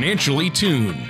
financially tuned.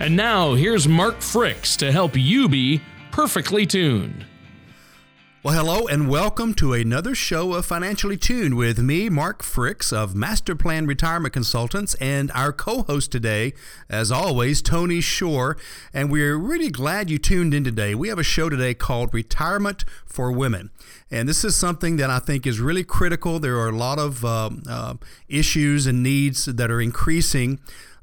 And now here's Mark Fricks to help you be perfectly tuned. Well, hello and welcome to another show of Financially Tuned with me, Mark Fricks of Master Plan Retirement Consultants, and our co host today, as always, Tony Shore. And we're really glad you tuned in today. We have a show today called Retirement for Women. And this is something that I think is really critical. There are a lot of uh, uh, issues and needs that are increasing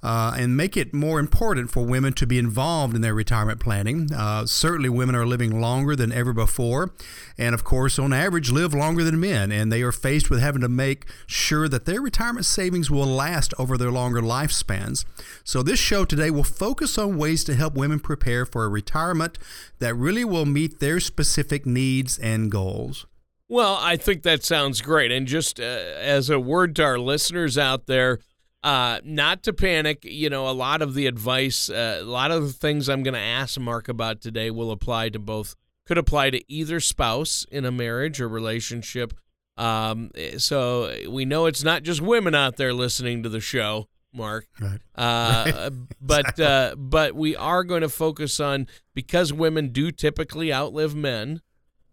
uh, and make it more important for women to be involved in their retirement planning. Uh, certainly, women are living longer than ever before, and of course, on average, live longer than men, and they are faced with having to make sure that their retirement savings will last over their longer lifespans. So, this show today will focus on ways to help women prepare for a retirement that really will meet their specific needs and goals. Well, I think that sounds great. And just uh, as a word to our listeners out there, uh, not to panic. You know, a lot of the advice, uh, a lot of the things I'm going to ask Mark about today will apply to both, could apply to either spouse in a marriage or relationship. Um, so we know it's not just women out there listening to the show, Mark. Right. Uh, but Exactly. uh, but we are going to focus on because women do typically outlive men,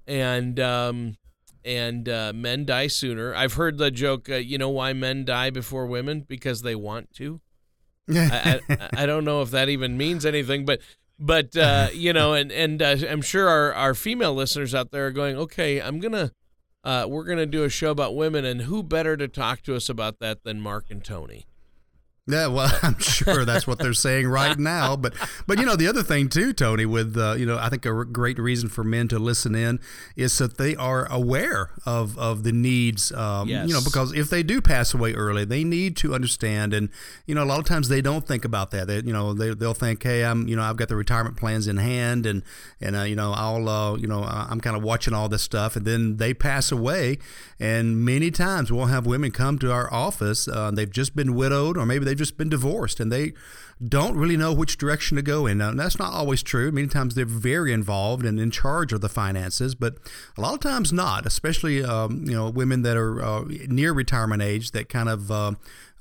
and um, and uh, men die sooner. I've heard the joke. Uh, you know why men die before women? Because they want to. I, I, I don't know if that even means anything, but but uh, you know, and and uh, I'm sure our our female listeners out there are going, okay, I'm gonna. Uh, we're going to do a show about women, and who better to talk to us about that than Mark and Tony? Yeah, well, I'm sure that's what they're saying right now. But, but you know, the other thing too, Tony, with uh, you know, I think a great reason for men to listen in is that they are aware of of the needs. Um, You know, because if they do pass away early, they need to understand, and you know, a lot of times they don't think about that. They, you know, they they'll think, hey, I'm, you know, I've got the retirement plans in hand, and and uh, you know, I'll, uh, you know, I'm kind of watching all this stuff, and then they pass away, and many times we'll have women come to our office. Uh, they've just been widowed, or maybe they've just been divorced, and they don't really know which direction to go in. Now, that's not always true. Many times they're very involved and in charge of the finances, but a lot of times not. Especially, um, you know, women that are uh, near retirement age that kind of. Uh,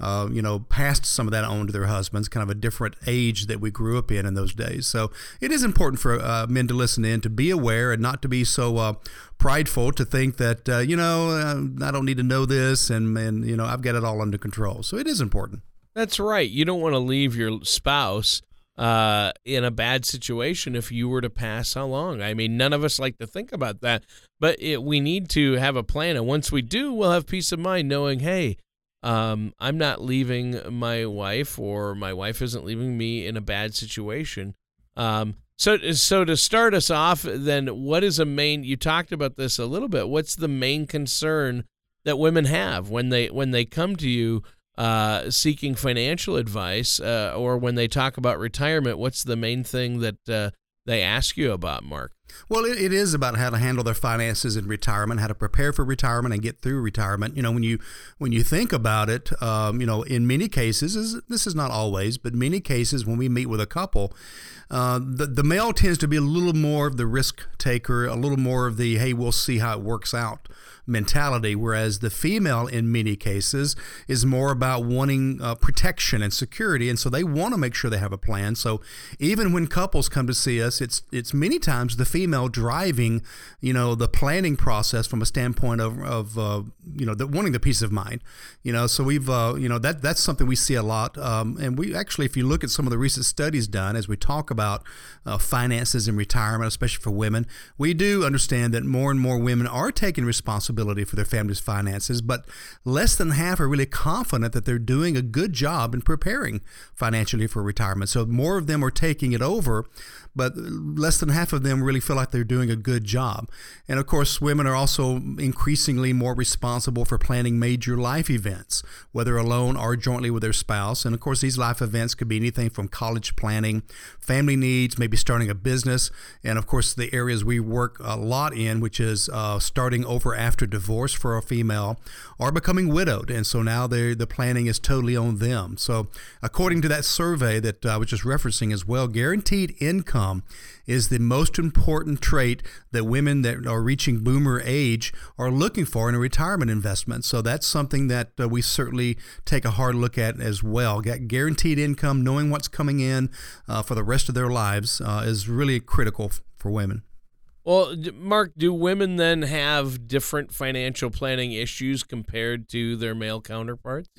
uh, you know, passed some of that on to their husbands, kind of a different age that we grew up in in those days. So it is important for uh, men to listen in, to be aware, and not to be so uh, prideful to think that uh, you know I don't need to know this, and and you know I've got it all under control. So it is important. That's right. You don't want to leave your spouse uh, in a bad situation if you were to pass along. I mean, none of us like to think about that, but it, we need to have a plan. And once we do, we'll have peace of mind knowing, hey, um, I'm not leaving my wife, or my wife isn't leaving me in a bad situation. Um, so, so to start us off, then, what is a main? You talked about this a little bit. What's the main concern that women have when they when they come to you? Uh, seeking financial advice uh, or when they talk about retirement, what's the main thing that uh, they ask you about, Mark? Well, it, it is about how to handle their finances in retirement, how to prepare for retirement and get through retirement. You know, when you when you think about it, um, you know, in many cases, is, this is not always, but many cases when we meet with a couple, uh, the the male tends to be a little more of the risk taker, a little more of the hey, we'll see how it works out mentality, whereas the female, in many cases, is more about wanting uh, protection and security, and so they want to make sure they have a plan. So even when couples come to see us, it's it's many times the female female driving, you know, the planning process from a standpoint of, of uh, you know, the, wanting the peace of mind. You know, so we've, uh, you know, that that's something we see a lot. Um, and we actually, if you look at some of the recent studies done as we talk about uh, finances and retirement, especially for women, we do understand that more and more women are taking responsibility for their family's finances, but less than half are really confident that they're doing a good job in preparing financially for retirement. So more of them are taking it over but less than half of them really feel like they're doing a good job. And of course, women are also increasingly more responsible for planning major life events, whether alone or jointly with their spouse. And of course, these life events could be anything from college planning, family needs, maybe starting a business, and of course, the areas we work a lot in, which is uh, starting over after divorce for a female or becoming widowed. And so now the planning is totally on them. So, according to that survey that I was just referencing as well, guaranteed income is the most important trait that women that are reaching boomer age are looking for in a retirement investment. So that's something that uh, we certainly take a hard look at as well. Get guaranteed income, knowing what's coming in uh, for the rest of their lives uh, is really critical for women. Well, Mark, do women then have different financial planning issues compared to their male counterparts?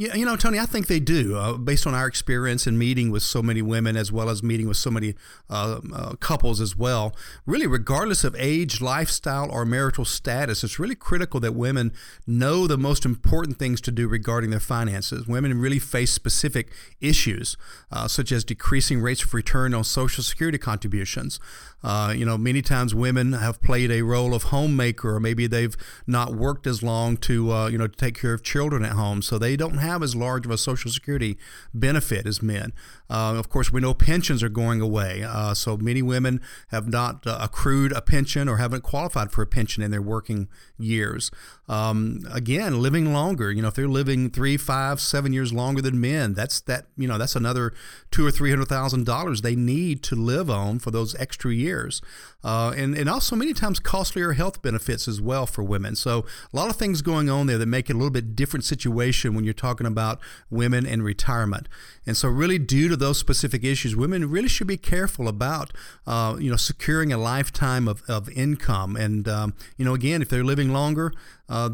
Yeah, you know, Tony, I think they do. Uh, based on our experience in meeting with so many women, as well as meeting with so many uh, uh, couples as well, really, regardless of age, lifestyle, or marital status, it's really critical that women know the most important things to do regarding their finances. Women really face specific issues, uh, such as decreasing rates of return on Social Security contributions. Uh, you know, many times women have played a role of homemaker, or maybe they've not worked as long to, uh, you know, to take care of children at home, so they don't have as large of a Social Security benefit as men. Uh, of course, we know pensions are going away, uh, so many women have not uh, accrued a pension or haven't qualified for a pension in their working years. Um, again, living longer. You know, if they're living three, five, seven years longer than men, that's that. You know, that's another two or three hundred thousand dollars they need to live on for those extra years, uh, and and also many times costlier health benefits as well for women. So a lot of things going on there that make it a little bit different situation when you're talking about women and retirement. And so, really, due to those specific issues, women really should be careful about, uh, you know, securing a lifetime of, of income. And, um, you know, again, if they're living longer, uh,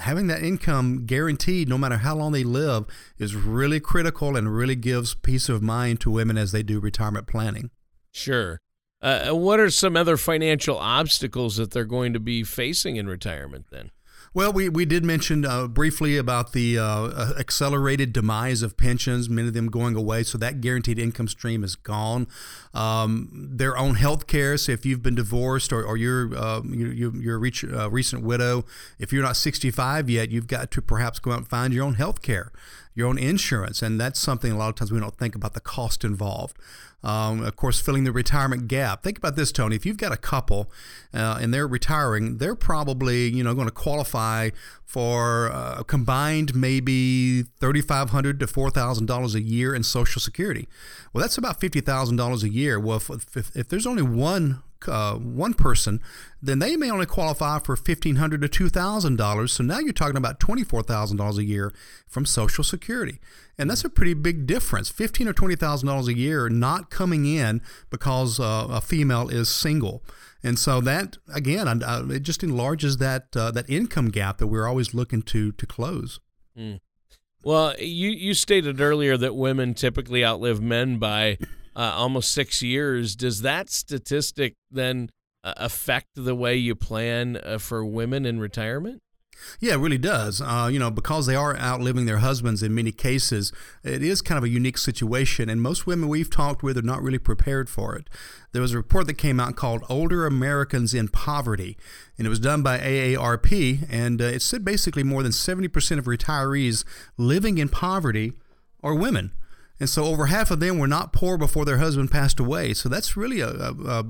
having that income guaranteed no matter how long they live is really critical and really gives peace of mind to women as they do retirement planning. Sure. Uh, what are some other financial obstacles that they're going to be facing in retirement then? Well, we, we did mention uh, briefly about the uh, uh, accelerated demise of pensions, many of them going away. So that guaranteed income stream is gone. Um, their own health care. So if you've been divorced or, or you're, uh, you, you're a reach, uh, recent widow, if you're not 65 yet, you've got to perhaps go out and find your own health care your own insurance. And that's something a lot of times we don't think about the cost involved. Um, of course, filling the retirement gap. Think about this, Tony. If you've got a couple uh, and they're retiring, they're probably you know going to qualify for uh, combined maybe 3,500 to $4,000 a year in Social Security. Well, that's about $50,000 a year. Well, if, if, if there's only one uh, one person, then they may only qualify for fifteen hundred to two thousand dollars. So now you're talking about twenty four thousand dollars a year from Social Security, and that's a pretty big difference. Fifteen or twenty thousand dollars a year not coming in because uh, a female is single. And so that again, uh, it just enlarges that uh, that income gap that we're always looking to to close. Mm. Well, you you stated earlier that women typically outlive men by uh, almost six years. Does that statistic then uh, affect the way you plan uh, for women in retirement? Yeah, it really does. Uh, you know, because they are outliving their husbands in many cases, it is kind of a unique situation, and most women we've talked with are not really prepared for it. There was a report that came out called Older Americans in Poverty, and it was done by AARP, and uh, it said basically more than 70% of retirees living in poverty are women. And so over half of them were not poor before their husband passed away. So that's really a, a, a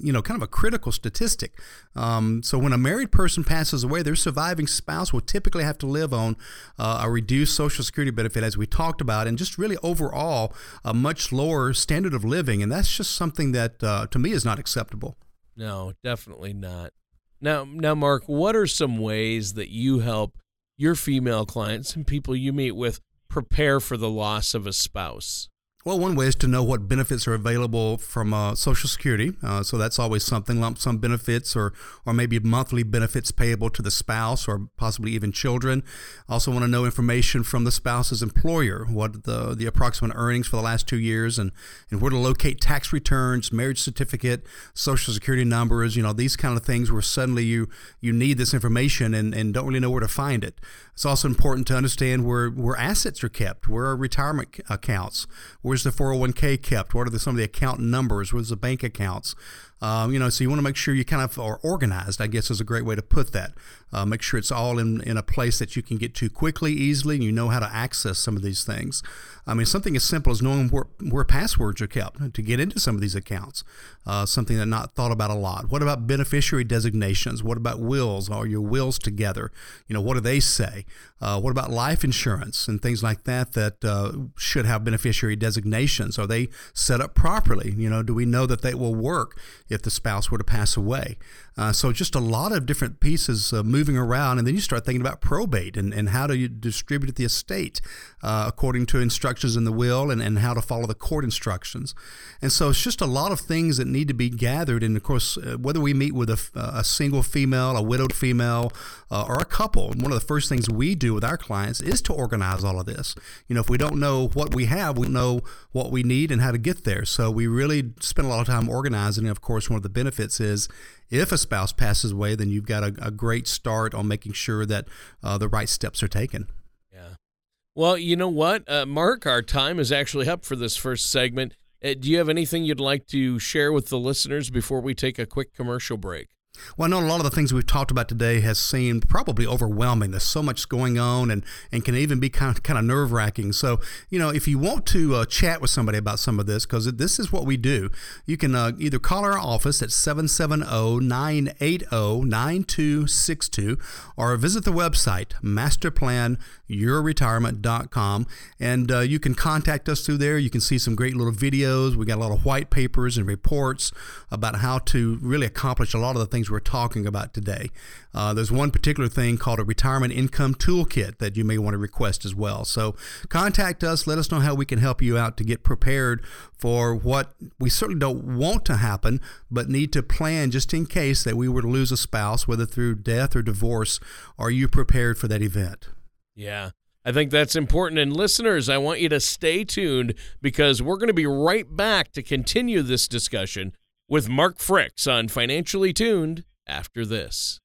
you know, kind of a critical statistic. Um, so when a married person passes away, their surviving spouse will typically have to live on uh, a reduced Social Security benefit, as we talked about, and just really overall a much lower standard of living. And that's just something that, uh, to me, is not acceptable. No, definitely not. Now, now, Mark, what are some ways that you help your female clients and people you meet with prepare for the loss of a spouse? Well, one way is to know what benefits are available from uh, Social Security. Uh, so that's always something lump sum benefits or, or maybe monthly benefits payable to the spouse or possibly even children. Also, want to know information from the spouse's employer, what the, the approximate earnings for the last two years, and, and where to locate tax returns, marriage certificate, Social Security numbers, you know, these kind of things where suddenly you, you need this information and, and don't really know where to find it. It's also important to understand where, where assets are kept, where are retirement accounts, where's the 401k kept, what are the, some of the account numbers, where's the bank accounts. Um, you know, so you want to make sure you kind of are organized, I guess is a great way to put that. Uh, make sure it's all in, in a place that you can get to quickly, easily, and you know how to access some of these things. I mean, something as simple as knowing where, where passwords are kept to get into some of these accounts, uh, something that not thought about a lot. What about beneficiary designations? What about wills? Are your wills together? You know, what do they say? Uh, what about life insurance and things like that that uh, should have beneficiary designations? Are they set up properly? You know, do we know that they will work if the spouse were to pass away? Uh, so just a lot of different pieces uh, moving around, and then you start thinking about probate and, and how do you distribute the estate uh, according to instructions in the will and, and how to follow the court instructions. And so it's just a lot of things that need to be gathered. And of course, uh, whether we meet with a, a, single female, a widowed female, uh, or a couple, one of the first things we do with our clients is to organize all of this. You know, if we don't know what we have, we know what we need and how to get there. So we really spend a lot of time organizing. Of course, one of the benefits is if a spouse passes away, then you've got a, a great start on making sure that uh, the right steps are taken. Yeah. Well, you know what, uh, Mark, our time is actually up for this first segment. Uh, do you have anything you'd like to share with the listeners before we take a quick commercial break? Well, I know a lot of the things we've talked about today has seemed probably overwhelming. There's so much going on and, and can even be kind of, kind of nerve wracking. So, you know, if you want to uh, chat with somebody about some of this, because this is what we do, you can uh, either call our office at 770 980 9262 or visit the website, masterplanyourretirement.com. And uh, you can contact us through there. You can see some great little videos. We got a lot of white papers and reports about how to really accomplish a lot of the things things we're talking about today. Uh, there's one particular thing called a retirement income toolkit that you may want to request as well. So contact us. Let us know how we can help you out to get prepared for what we certainly don't want to happen, but need to plan just in case that we were to lose a spouse, whether through death or divorce. Are you prepared for that event? Yeah. I think that's important. And listeners, I want you to stay tuned because we're going to be right back to continue this discussion with Mark Fricks on Financially Tuned after this.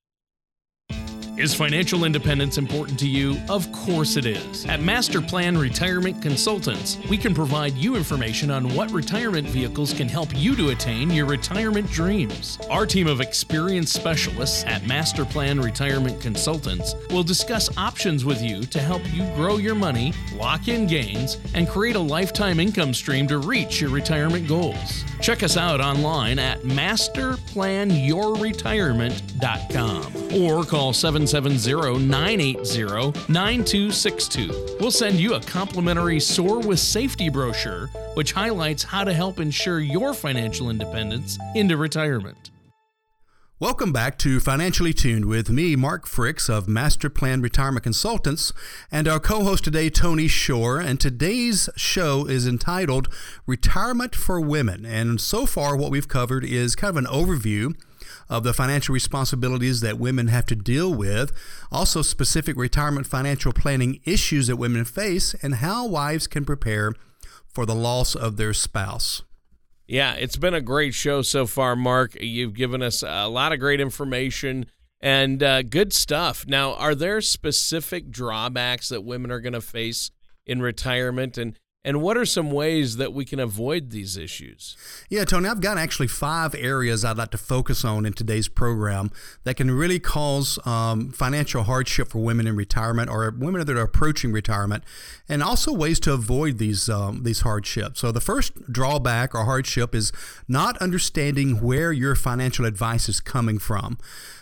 Is financial independence important to you? Of course it is. At Master Plan Retirement Consultants, we can provide you information on what retirement vehicles can help you to attain your retirement dreams. Our team of experienced specialists at Master Plan Retirement Consultants will discuss options with you to help you grow your money, lock in gains, and create a lifetime income stream to reach your retirement goals. Check us out online at masterplanyourretirement.com or call 7 770 980 9262. We'll send you a complimentary Soar with Safety brochure, which highlights how to help ensure your financial independence into retirement. Welcome back to Financially Tuned with me, Mark Fricks of Master Plan Retirement Consultants, and our co host today, Tony Shore. And today's show is entitled Retirement for Women. And so far, what we've covered is kind of an overview of the financial responsibilities that women have to deal with, also specific retirement financial planning issues that women face, and how wives can prepare for the loss of their spouse. Yeah, it's been a great show so far, Mark. You've given us a lot of great information and uh, good stuff. Now, are there specific drawbacks that women are going to face in retirement? And and what are some ways that we can avoid these issues? Yeah, Tony, I've got actually five areas I'd like to focus on in today's program that can really cause um, financial hardship for women in retirement or women that are approaching retirement, and also ways to avoid these um, these hardships. So the first drawback or hardship is not understanding where your financial advice is coming from.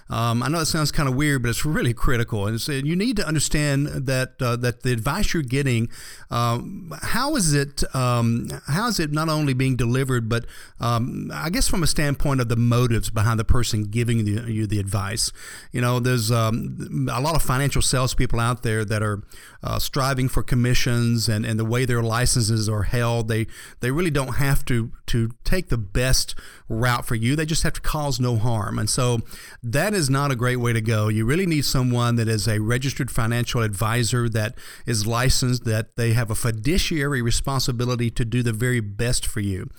Um, I know it sounds kind of weird, but it's really critical. And you need to understand that uh, that the advice you're getting, um, how is it um, how is it not only being delivered, but um, I guess from a standpoint of the motives behind the person giving the, you the advice. You know, there's um, a lot of financial salespeople out there that are uh, striving for commissions, and, and the way their licenses are held, they they really don't have to to take the best route for you. They just have to cause no harm, and so that is not a great way to go. You really need someone that is a registered financial advisor that is licensed, that they have a fiduciary responsibility to do the very best for you,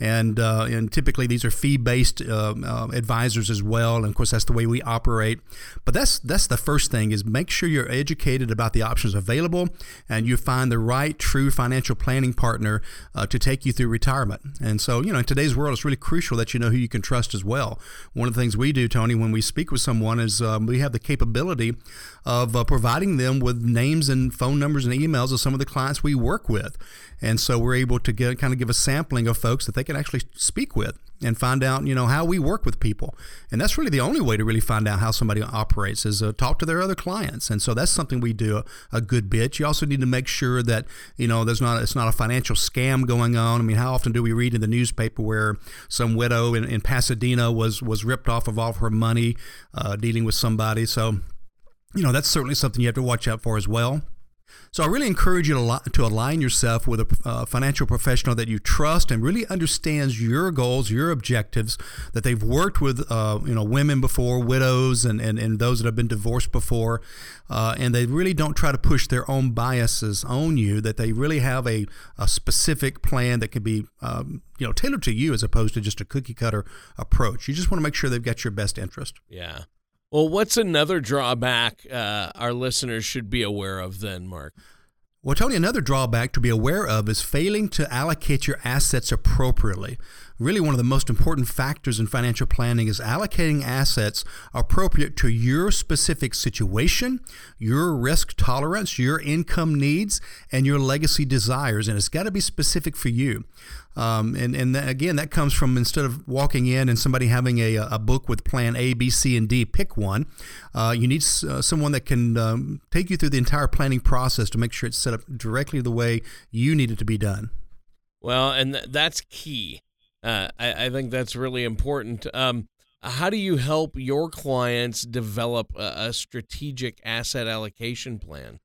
and uh, and typically these are fee based uh, uh, advisors as well, and of course that's the way we operate. But that's that's the first thing is make sure you're educated about the options available, and you find the right true financial planning partner uh, to take you through retirement. And so you know in today's world, it's really crucial that you know who you can trust as well. One of the things we do, Tony, when we speak with someone is um, we have the capability of uh, providing them with names and phone numbers and emails of some of the clients we work with. And so we're able to get kind of give a sampling of folks that they can actually speak with and find out, you know, how we work with people. And that's really the only way to really find out how somebody operates is uh, talk to their other clients. And so that's something we do a, a, good bit. You also need to make sure that, you know, there's not it's not a financial scam going on. I mean, how often do we read in the newspaper where some widow in, in Pasadena was was ripped off of all of her money uh, dealing with somebody? So, you know, that's certainly something you have to watch out for as well. So I really encourage you to, to align yourself with a uh, financial professional that you trust and really understands your goals, your objectives, that they've worked with uh, you know women before, widows, and, and, and those that have been divorced before, uh, and they really don't try to push their own biases on you. That they really have a, a specific plan that can be um, you know tailored to you as opposed to just a cookie cutter approach. You just want to make sure they've got your best interest. Yeah. Well, what's another drawback uh, our listeners should be aware of then, Mark? Well, Tony, another drawback to be aware of is failing to allocate your assets appropriately. Really, one of the most important factors in financial planning is allocating assets appropriate to your specific situation, your risk tolerance, your income needs, and your legacy desires. And it's got to be specific for you. Um, and and again, that comes from instead of walking in and somebody having a, a book with plan A, B, C, and D, pick one. Uh, you need uh, someone that can um, take you through the entire planning process to make sure it's set up directly the way you need it to be done. Well, and th- that's key. Uh, I, I, think that's really important. Um, how do you help your clients develop a, a strategic asset allocation plan?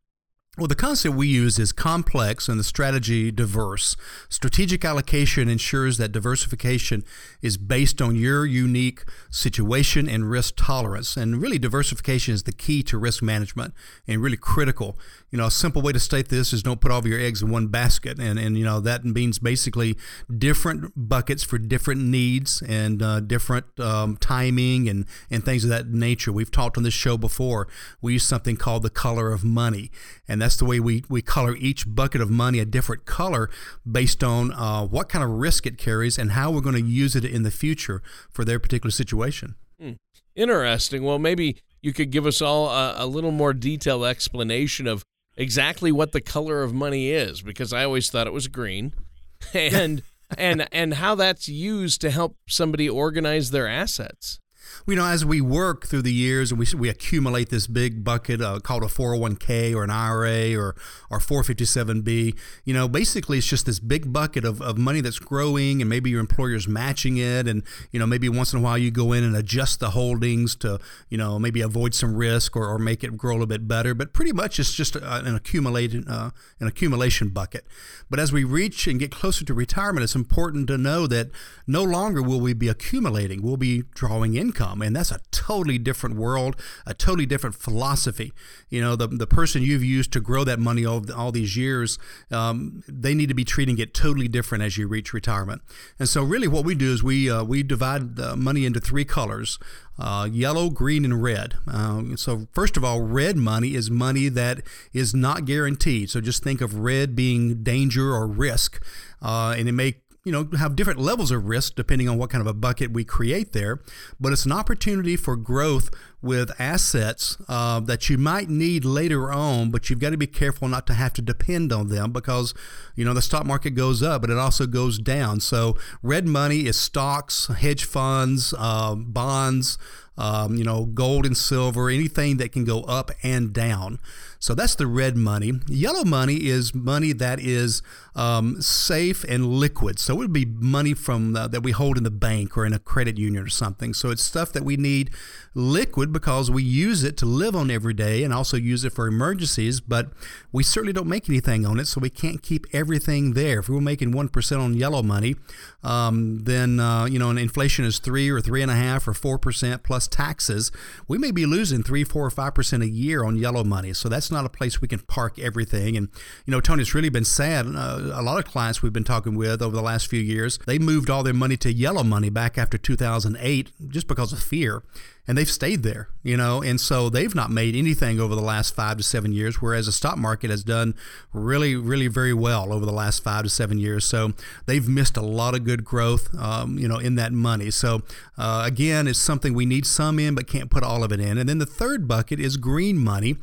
Well, the concept we use is complex and the strategy diverse. Strategic allocation ensures that diversification is based on your unique situation and risk tolerance. And really, diversification is the key to risk management and really critical. You know, a simple way to state this is don't put all of your eggs in one basket. And, and you know, that means basically different buckets for different needs and uh, different um, timing and, and things of that nature. We've talked on this show before. We use something called the color of money. And that's the way we, we color each bucket of money a different color based on uh, what kind of risk it carries and how we're going to use it in the future for their particular situation. Hmm. Interesting. Well, maybe you could give us all a, a little more detailed explanation of exactly what the color of money is, because I always thought it was green, and and and how that's used to help somebody organize their assets you know, as we work through the years and we, we accumulate this big bucket uh, called a 401k or an IRA or, or 457b, you know, basically it's just this big bucket of, of money that's growing and maybe your employer's matching it. And, you know, maybe once in a while you go in and adjust the holdings to, you know, maybe avoid some risk or, or make it grow a little bit better. But pretty much it's just an, accumulated, uh, an accumulation bucket. But as we reach and get closer to retirement, it's important to know that no longer will we be accumulating, we'll be drawing income income. And that's a totally different world, a totally different philosophy. You know, the, the person you've used to grow that money all, all these years, um, they need to be treating it totally different as you reach retirement. And so, really, what we do is we, uh, we divide the money into three colors. Uh, yellow, green, and red. Uh, so, first of all, red money is money that is not guaranteed. So, just think of red being danger or risk. Uh, and it may you know, have different levels of risk depending on what kind of a bucket we create there. But it's an opportunity for growth with assets uh, that you might need later on, but you've got to be careful not to have to depend on them because, you know, the stock market goes up, but it also goes down. So red money is stocks, hedge funds, uh, bonds, um, you know, gold and silver, anything that can go up and down. So that's the red money. Yellow money is money that is um, safe and liquid. So it would be money from the, that we hold in the bank or in a credit union or something. So it's stuff that we need liquid because we use it to live on every day and also use it for emergencies. But we certainly don't make anything on it, so we can't keep everything there. If we were making one percent on yellow money, um, then uh, you know, and inflation is three or three and a half or four percent plus taxes, we may be losing three, four, or five percent a year on yellow money. So that's not a place we can park everything. And, you know, Tony, it's really been sad. Uh, a lot of clients we've been talking with over the last few years, they moved all their money to yellow money back after 2008 just because of fear and they've stayed there, you know, and so they've not made anything over the last five to seven years, whereas the stock market has done really, really very well over the last five to seven years. So they've missed a lot of good growth, um, you know, in that money. So uh, again, it's something we need some in, but can't put all of it in. And then the third bucket is green money,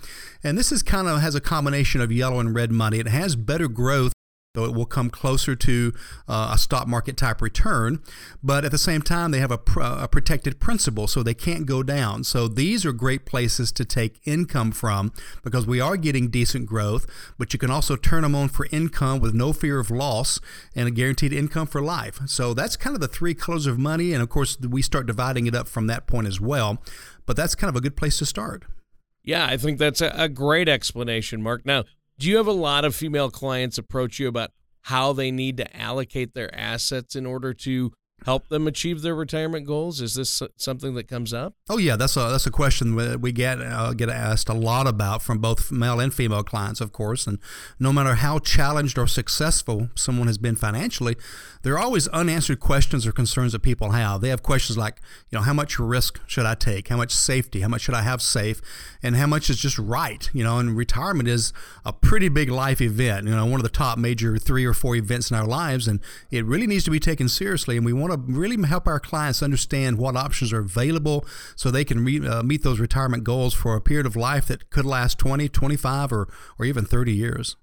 and this is kind of has a combination of yellow and red money. It has better growth so it will come closer to uh, a stock market type return, but at the same time, they have a, pr- a, protected principal, so they can't go down. So these are great places to take income from because we are getting decent growth, but you can also turn them on for income with no fear of loss and a guaranteed income for life. So that's kind of the three colors of money, and of course, we start dividing it up from that point as well. But that's kind of a good place to start. Yeah, I think that's a great explanation, Mark. Now, do you have a lot of female clients approach you about how they need to allocate their assets in order to help them achieve their retirement goals? Is this something that comes up? Oh yeah, that's a that's a question that we get uh, get asked a lot about from both male and female clients, of course. And no matter how challenged or successful someone has been financially, there are always unanswered questions or concerns that people have. They have questions like, you know, how much risk should I take? How much safety? How much should I have safe? And how much is just right? You know, and retirement is a pretty big life event. You know, one of the top major three or four events in our lives, and it really needs to be taken seriously. And we want to really help our clients understand what options are available so they can re, uh, meet those retirement goals for a period of life that could last 20, 25, or, or even 30 years.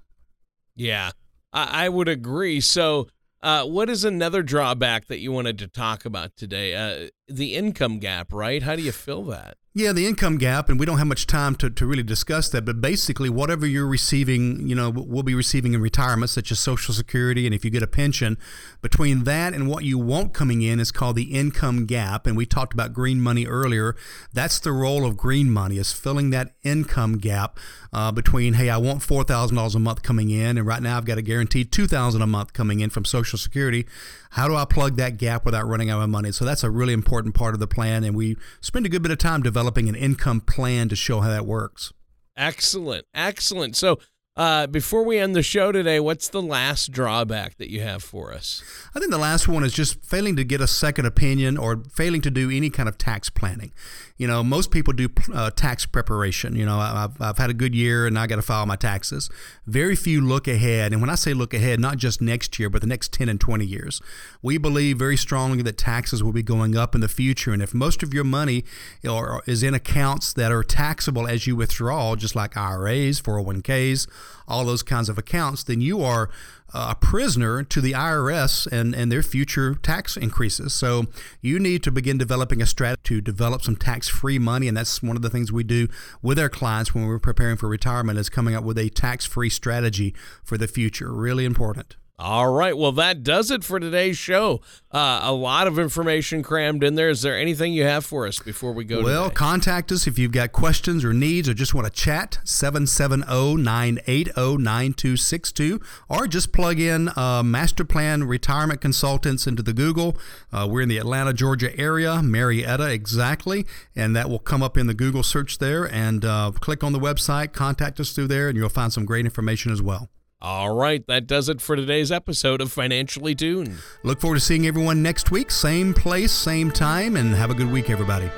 Yeah, I, I would agree. So, uh, what is another drawback that you wanted to talk about today? Uh, the income gap, right? How do you fill that? Yeah, the income gap, and we don't have much time to, to really discuss that, but basically, whatever you're receiving, you know, we'll be receiving in retirement, such as Social Security, and if you get a pension, between that and what you want coming in is called the income gap. And we talked about green money earlier. That's the role of green money, is filling that income gap uh, between, hey, I want $4,000 a month coming in, and right now I've got a guaranteed 2000 a month coming in from Social Security. How do I plug that gap without running out of money? So that's a really important part of the plan, and we spend a good bit of time developing an income plan to show how that works. Excellent, excellent. So uh, before we end the show today, what's the last drawback that you have for us? I think the last one is just failing to get a second opinion or failing to do any kind of tax planning. You know, most people do uh, tax preparation. You know, I've, I've had a good year and I got to file my taxes. Very few look ahead. And when I say look ahead, not just next year, but the next 10 and 20 years. We believe very strongly that taxes will be going up in the future. And if most of your money is in accounts that are taxable as you withdraw, just like IRAs, 401ks, all those kinds of accounts, then you are uh, a prisoner to the IRS and, and their future tax increases. So you need to begin developing a strategy to develop some tax free money. And that's one of the things we do with our clients when we're preparing for retirement is coming up with a tax free strategy for the future. Really important. All right. Well, that does it for today's show. Uh, a lot of information crammed in there. Is there anything you have for us before we go? Well, today? contact us if you've got questions or needs or just want to chat. 770-980-9262 or just plug in uh, Master Plan Retirement Consultants into the Google. Uh, we're in the Atlanta, Georgia area, Marietta exactly, and that will come up in the Google search there. And uh, click on the website, contact us through there, and you'll find some great information as well. All right, that does it for today's episode of Financially Tuned. Look forward to seeing everyone next week, same place, same time, and have a good week, everybody.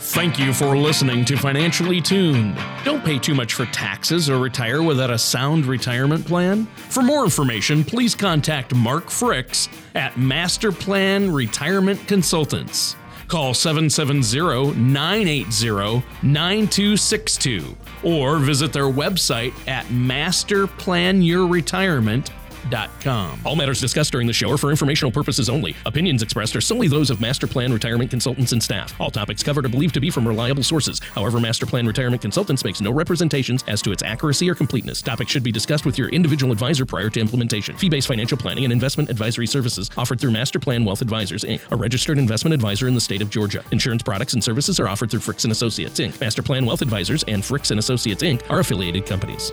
Thank you for listening to Financially Tuned. Don't pay too much for taxes or retire without a sound retirement plan. For more information, please contact Mark Fricks at Master Plan Retirement Consultants. Call 770 980 9262 or visit their website at masterplanyourretirement.com All matters discussed during the show are for informational purposes only. Opinions expressed are solely those of Master Plan Retirement Consultants and staff. All topics covered are believed to be from reliable sources. However, Master Plan Retirement Consultants makes no representations as to its accuracy or completeness. Topics should be discussed with your individual advisor prior to implementation. Fee-based financial planning and investment advisory services offered through Master Plan Wealth Advisors Inc., a registered investment advisor in the state of Georgia. Insurance products and services are offered through Fricks and Associates Inc. Master Plan Wealth Advisors and Fricks and Associates Inc. are affiliated companies.